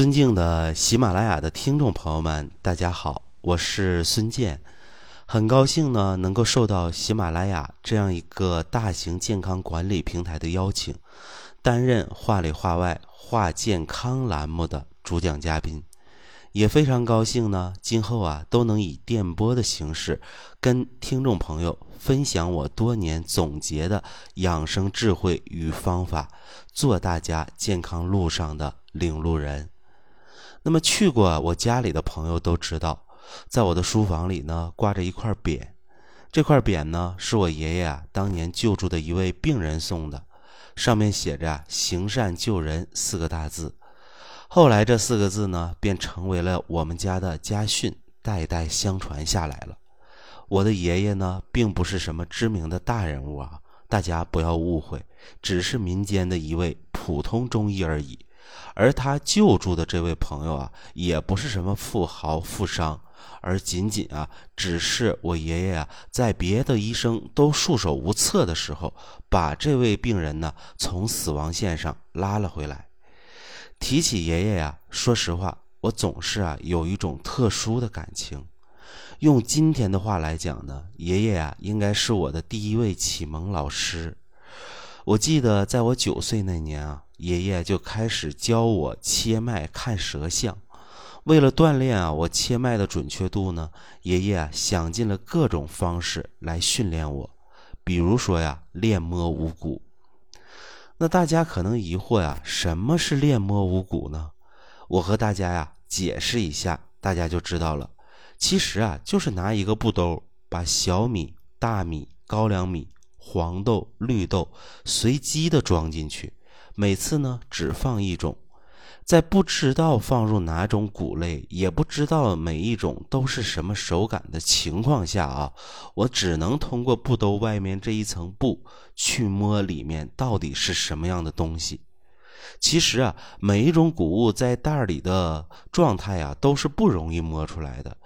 尊敬的喜马拉雅的听众朋友们，大家好，我是孙健，很高兴呢能够受到喜马拉雅这样一个大型健康管理平台的邀请，担任“话里话外话健康”栏目的主讲嘉宾，也非常高兴呢，今后啊都能以电波的形式跟听众朋友分享我多年总结的养生智慧与方法，做大家健康路上的领路人。那么去过我家里的朋友都知道，在我的书房里呢挂着一块匾，这块匾呢是我爷爷啊当年救助的一位病人送的，上面写着“行善救人”四个大字。后来这四个字呢便成为了我们家的家训，代代相传下来了。我的爷爷呢并不是什么知名的大人物啊，大家不要误会，只是民间的一位普通中医而已。而他救助的这位朋友啊，也不是什么富豪富商，而仅仅啊，只是我爷爷啊，在别的医生都束手无策的时候，把这位病人呢从死亡线上拉了回来。提起爷爷呀，说实话，我总是啊有一种特殊的感情。用今天的话来讲呢，爷爷啊，应该是我的第一位启蒙老师。我记得在我九岁那年啊。爷爷就开始教我切脉看舌象，为了锻炼啊我切脉的准确度呢，爷爷啊想尽了各种方式来训练我，比如说呀练摸五谷。那大家可能疑惑呀，什么是练摸五谷呢？我和大家呀解释一下，大家就知道了。其实啊就是拿一个布兜，把小米、大米、高粱米、黄豆、绿豆随机的装进去。每次呢，只放一种，在不知道放入哪种谷类，也不知道每一种都是什么手感的情况下啊，我只能通过布兜外面这一层布去摸里面到底是什么样的东西。其实啊，每一种谷物在袋里的状态啊，都是不容易摸出来的。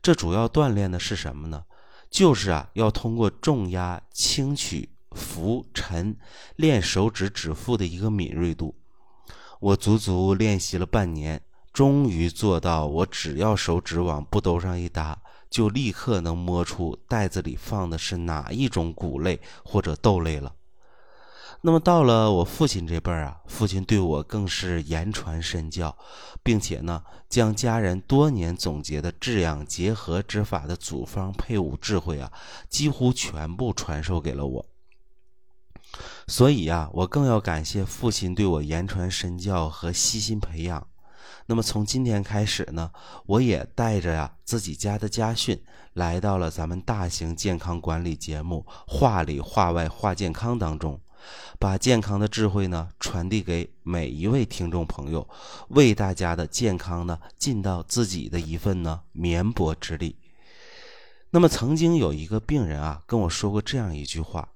这主要锻炼的是什么呢？就是啊，要通过重压轻取。浮沉，练手指指腹的一个敏锐度。我足足练习了半年，终于做到，我只要手指往布兜上一搭，就立刻能摸出袋子里放的是哪一种谷类或者豆类了。那么到了我父亲这辈儿啊，父亲对我更是言传身教，并且呢，将家人多年总结的治养结合之法的组方配伍智慧啊，几乎全部传授给了我。所以呀，我更要感谢父亲对我言传身教和悉心培养。那么从今天开始呢，我也带着呀自己家的家训，来到了咱们大型健康管理节目《话里话外话健康》当中，把健康的智慧呢传递给每一位听众朋友，为大家的健康呢尽到自己的一份呢绵薄之力。那么曾经有一个病人啊跟我说过这样一句话，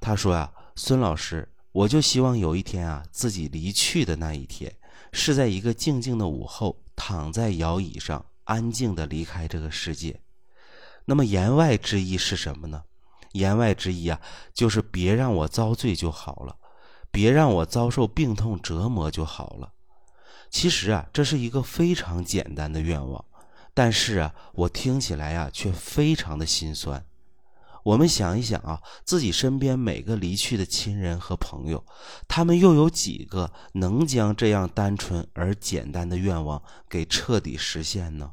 他说呀。孙老师，我就希望有一天啊，自己离去的那一天，是在一个静静的午后，躺在摇椅上，安静的离开这个世界。那么言外之意是什么呢？言外之意啊，就是别让我遭罪就好了，别让我遭受病痛折磨就好了。其实啊，这是一个非常简单的愿望，但是啊，我听起来啊，却非常的心酸。我们想一想啊，自己身边每个离去的亲人和朋友，他们又有几个能将这样单纯而简单的愿望给彻底实现呢？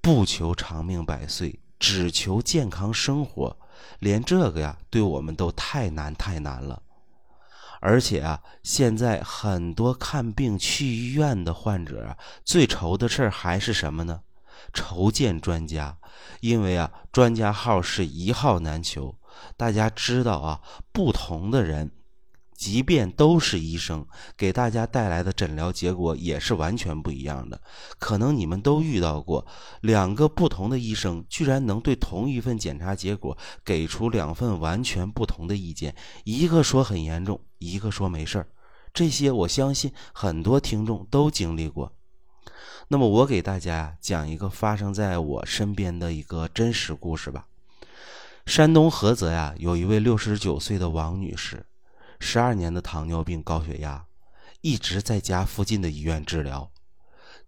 不求长命百岁，只求健康生活，连这个呀，对我们都太难太难了。而且啊，现在很多看病去医院的患者啊，最愁的事儿还是什么呢？筹建专家，因为啊，专家号是一号难求。大家知道啊，不同的人，即便都是医生，给大家带来的诊疗结果也是完全不一样的。可能你们都遇到过，两个不同的医生居然能对同一份检查结果给出两份完全不同的意见，一个说很严重，一个说没事儿。这些我相信很多听众都经历过。那么我给大家讲一个发生在我身边的一个真实故事吧。山东菏泽呀，有一位六十九岁的王女士，十二年的糖尿病、高血压，一直在家附近的医院治疗。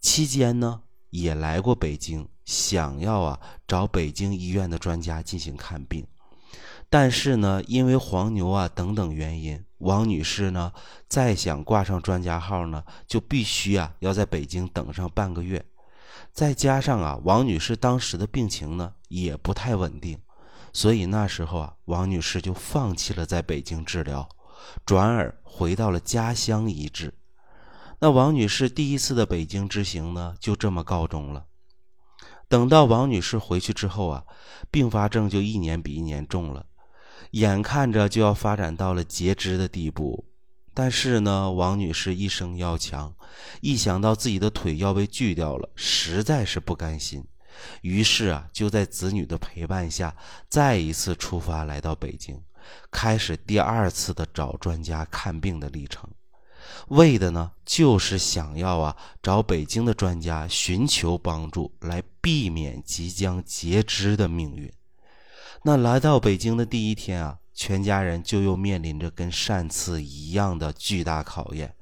期间呢也来过北京，想要啊找北京医院的专家进行看病。但是呢，因为黄牛啊等等原因，王女士呢再想挂上专家号呢，就必须啊要在北京等上半个月。再加上啊，王女士当时的病情呢也不太稳定，所以那时候啊，王女士就放弃了在北京治疗，转而回到了家乡医治。那王女士第一次的北京之行呢，就这么告终了。等到王女士回去之后啊，并发症就一年比一年重了。眼看着就要发展到了截肢的地步，但是呢，王女士一生要强，一想到自己的腿要被锯掉了，实在是不甘心。于是啊，就在子女的陪伴下，再一次出发来到北京，开始第二次的找专家看病的历程。为的呢，就是想要啊，找北京的专家寻求帮助，来避免即将截肢的命运。那来到北京的第一天啊，全家人就又面临着跟上次一样的巨大考验，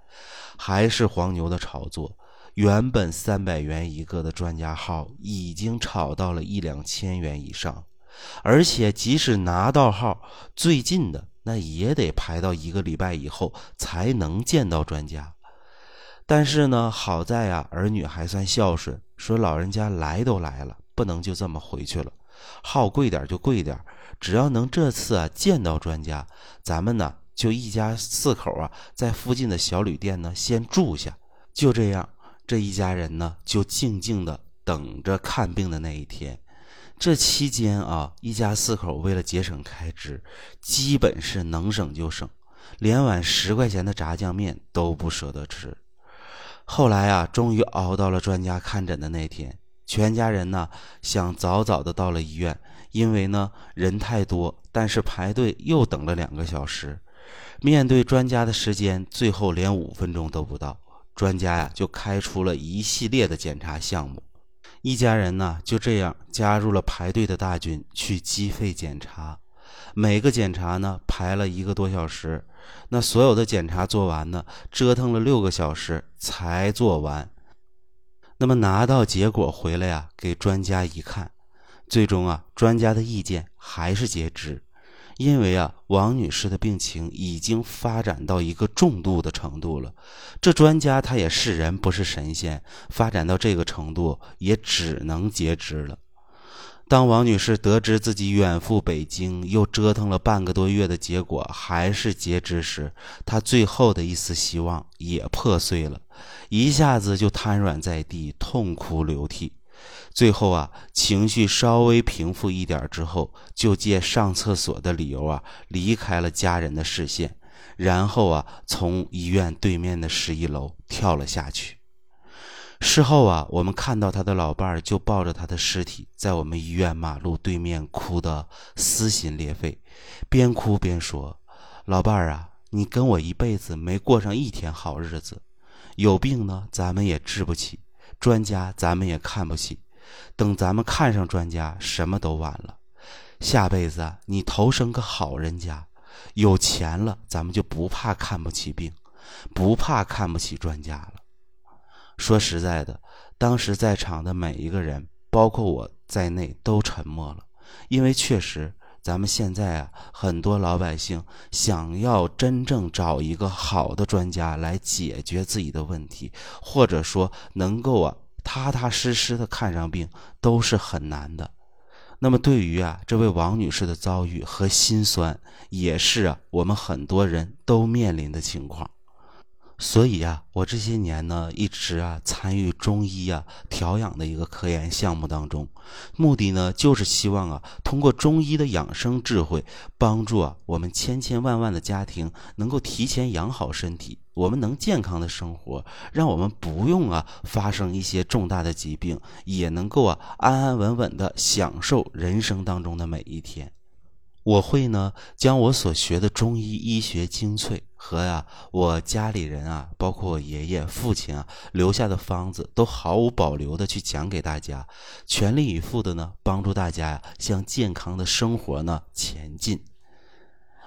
还是黄牛的炒作。原本三百元一个的专家号，已经炒到了一两千元以上，而且即使拿到号，最近的那也得排到一个礼拜以后才能见到专家。但是呢，好在啊，儿女还算孝顺，说老人家来都来了，不能就这么回去了。号贵点就贵点，只要能这次啊见到专家，咱们呢就一家四口啊在附近的小旅店呢先住下。就这样，这一家人呢就静静的等着看病的那一天。这期间啊，一家四口为了节省开支，基本是能省就省，连碗十块钱的炸酱面都不舍得吃。后来啊，终于熬到了专家看诊的那天。全家人呢想早早的到了医院，因为呢人太多，但是排队又等了两个小时。面对专家的时间，最后连五分钟都不到，专家呀就开出了一系列的检查项目。一家人呢就这样加入了排队的大军去机肺检查。每个检查呢排了一个多小时，那所有的检查做完呢，折腾了六个小时才做完。那么拿到结果回来呀，给专家一看，最终啊，专家的意见还是截肢，因为啊，王女士的病情已经发展到一个重度的程度了。这专家他也是人，不是神仙，发展到这个程度，也只能截肢了。当王女士得知自己远赴北京，又折腾了半个多月的结果还是截肢时，她最后的一丝希望也破碎了，一下子就瘫软在地，痛哭流涕。最后啊，情绪稍微平复一点之后，就借上厕所的理由啊，离开了家人的视线，然后啊，从医院对面的十一楼跳了下去。事后啊，我们看到他的老伴儿就抱着他的尸体，在我们医院马路对面哭得撕心裂肺，边哭边说：“老伴儿啊，你跟我一辈子没过上一天好日子，有病呢咱们也治不起，专家咱们也看不起，等咱们看上专家，什么都晚了。下辈子，你投生个好人家，有钱了，咱们就不怕看不起病，不怕看不起专家了。”说实在的，当时在场的每一个人，包括我在内，都沉默了。因为确实，咱们现在啊，很多老百姓想要真正找一个好的专家来解决自己的问题，或者说能够啊踏踏实实的看上病，都是很难的。那么，对于啊这位王女士的遭遇和心酸，也是啊我们很多人都面临的情况。所以呀，我这些年呢，一直啊参与中医啊调养的一个科研项目当中，目的呢就是希望啊通过中医的养生智慧，帮助啊我们千千万万的家庭能够提前养好身体，我们能健康的生活，让我们不用啊发生一些重大的疾病，也能够啊安安稳稳的享受人生当中的每一天。我会呢，将我所学的中医医学精粹和呀我家里人啊，包括我爷爷、父亲啊留下的方子，都毫无保留的去讲给大家，全力以赴的呢帮助大家呀向健康的生活呢前进。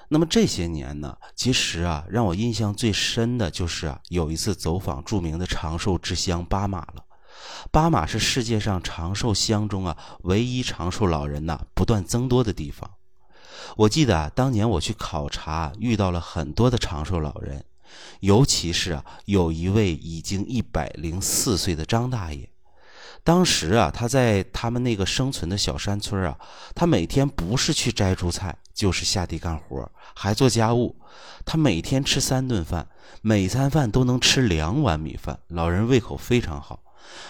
那么这些年呢，其实啊让我印象最深的就是啊有一次走访著名的长寿之乡巴马了。巴马是世界上长寿乡中啊唯一长寿老人呐不断增多的地方。我记得啊，当年我去考察，遇到了很多的长寿老人，尤其是啊，有一位已经一百零四岁的张大爷。当时啊，他在他们那个生存的小山村啊，他每天不是去摘蔬菜，就是下地干活，还做家务。他每天吃三顿饭，每餐饭都能吃两碗米饭，老人胃口非常好。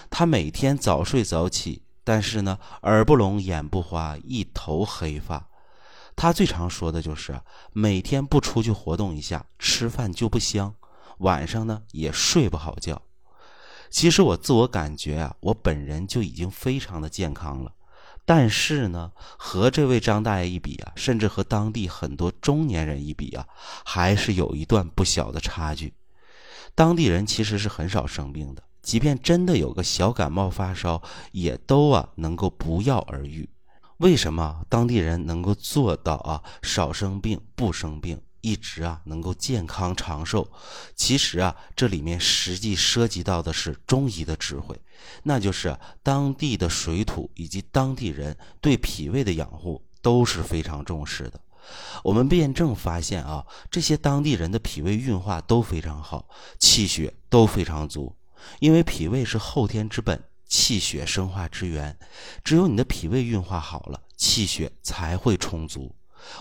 他每天早睡早起，但是呢，耳不聋，眼不花，一头黑发。他最常说的就是每天不出去活动一下，吃饭就不香，晚上呢也睡不好觉。其实我自我感觉啊，我本人就已经非常的健康了，但是呢，和这位张大爷一比啊，甚至和当地很多中年人一比啊，还是有一段不小的差距。当地人其实是很少生病的，即便真的有个小感冒发烧，也都啊能够不药而愈。为什么当地人能够做到啊少生病不生病，一直啊能够健康长寿？其实啊这里面实际涉及到的是中医的智慧，那就是当地的水土以及当地人对脾胃的养护都是非常重视的。我们辩证发现啊，这些当地人的脾胃运化都非常好，气血都非常足，因为脾胃是后天之本。气血生化之源，只有你的脾胃运化好了，气血才会充足。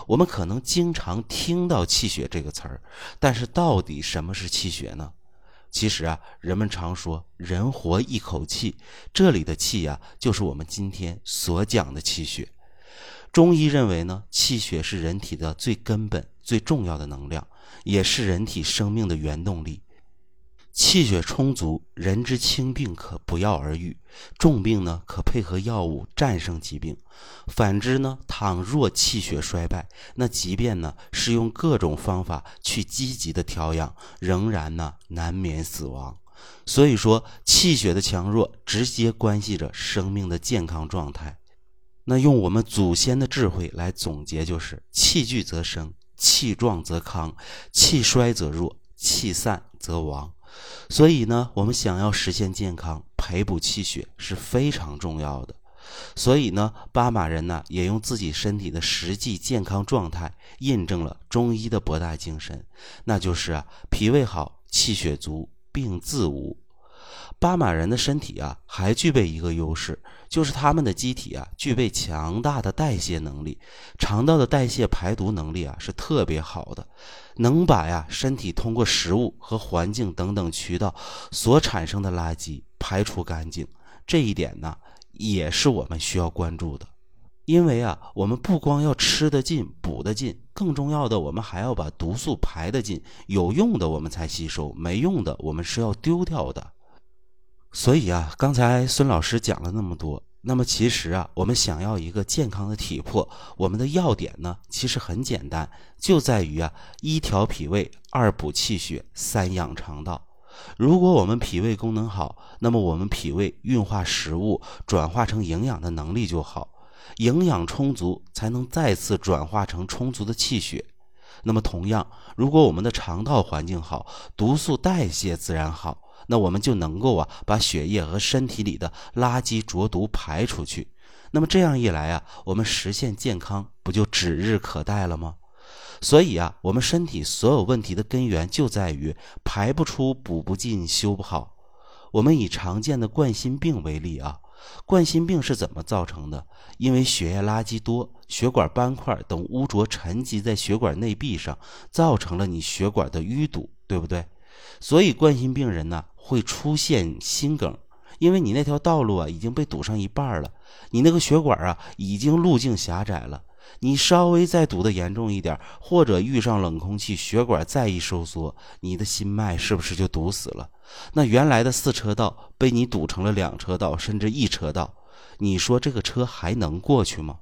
我们可能经常听到“气血”这个词儿，但是到底什么是气血呢？其实啊，人们常说“人活一口气”，这里的气呀，就是我们今天所讲的气血。中医认为呢，气血是人体的最根本、最重要的能量，也是人体生命的原动力。气血充足，人之轻病可不药而愈；重病呢，可配合药物战胜疾病。反之呢，倘若气血衰败，那即便呢是用各种方法去积极的调养，仍然呢难免死亡。所以说，气血的强弱直接关系着生命的健康状态。那用我们祖先的智慧来总结，就是气聚则生，气壮则康，气衰则弱，气散则亡。所以呢，我们想要实现健康，培补气血是非常重要的。所以呢，巴马人呢也用自己身体的实际健康状态，印证了中医的博大精深，那就是啊，脾胃好，气血足，病自无。巴马人的身体啊，还具备一个优势，就是他们的机体啊，具备强大的代谢能力，肠道的代谢排毒能力啊是特别好的，能把呀身体通过食物和环境等等渠道所产生的垃圾排除干净。这一点呢，也是我们需要关注的，因为啊，我们不光要吃得进、补得进，更重要的，我们还要把毒素排得进，有用的我们才吸收，没用的我们是要丢掉的。所以啊，刚才孙老师讲了那么多，那么其实啊，我们想要一个健康的体魄，我们的要点呢，其实很简单，就在于啊，一调脾胃，二补气血，三养肠道。如果我们脾胃功能好，那么我们脾胃运化食物、转化成营养的能力就好，营养充足，才能再次转化成充足的气血。那么同样，如果我们的肠道环境好，毒素代谢自然好。那我们就能够啊，把血液和身体里的垃圾浊毒排出去。那么这样一来啊，我们实现健康不就指日可待了吗？所以啊，我们身体所有问题的根源就在于排不出、补不进、修不好。我们以常见的冠心病为例啊，冠心病是怎么造成的？因为血液垃圾多，血管斑块等污浊沉积在血管内壁上，造成了你血管的淤堵，对不对？所以冠心病人呢会出现心梗，因为你那条道路啊已经被堵上一半了，你那个血管啊已经路径狭窄了，你稍微再堵得严重一点，或者遇上冷空气，血管再一收缩，你的心脉是不是就堵死了？那原来的四车道被你堵成了两车道，甚至一车道，你说这个车还能过去吗？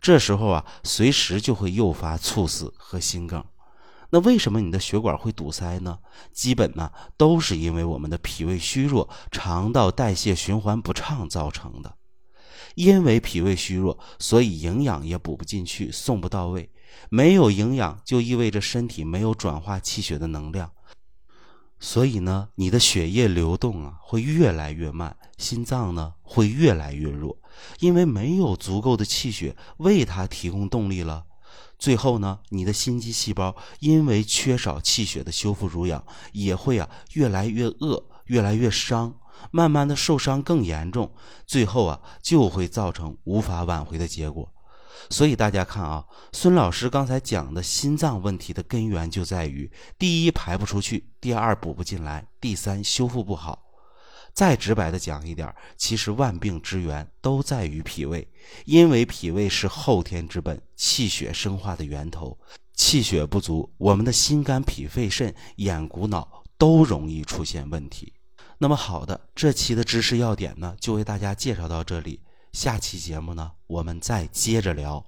这时候啊，随时就会诱发猝死和心梗。那为什么你的血管会堵塞呢？基本呢都是因为我们的脾胃虚弱、肠道代谢循环不畅造成的。因为脾胃虚弱，所以营养也补不进去，送不到位。没有营养，就意味着身体没有转化气血的能量。所以呢，你的血液流动啊会越来越慢，心脏呢会越来越弱，因为没有足够的气血为它提供动力了。最后呢，你的心肌细胞因为缺少气血的修复濡养，也会啊越来越饿，越来越伤，慢慢的受伤更严重，最后啊就会造成无法挽回的结果。所以大家看啊，孙老师刚才讲的心脏问题的根源就在于：第一排不出去，第二补不进来，第三修复不好。再直白的讲一点，其实万病之源都在于脾胃，因为脾胃是后天之本，气血生化的源头。气血不足，我们的心肝脾肺肾、眼骨脑都容易出现问题。那么好的，这期的知识要点呢，就为大家介绍到这里。下期节目呢，我们再接着聊。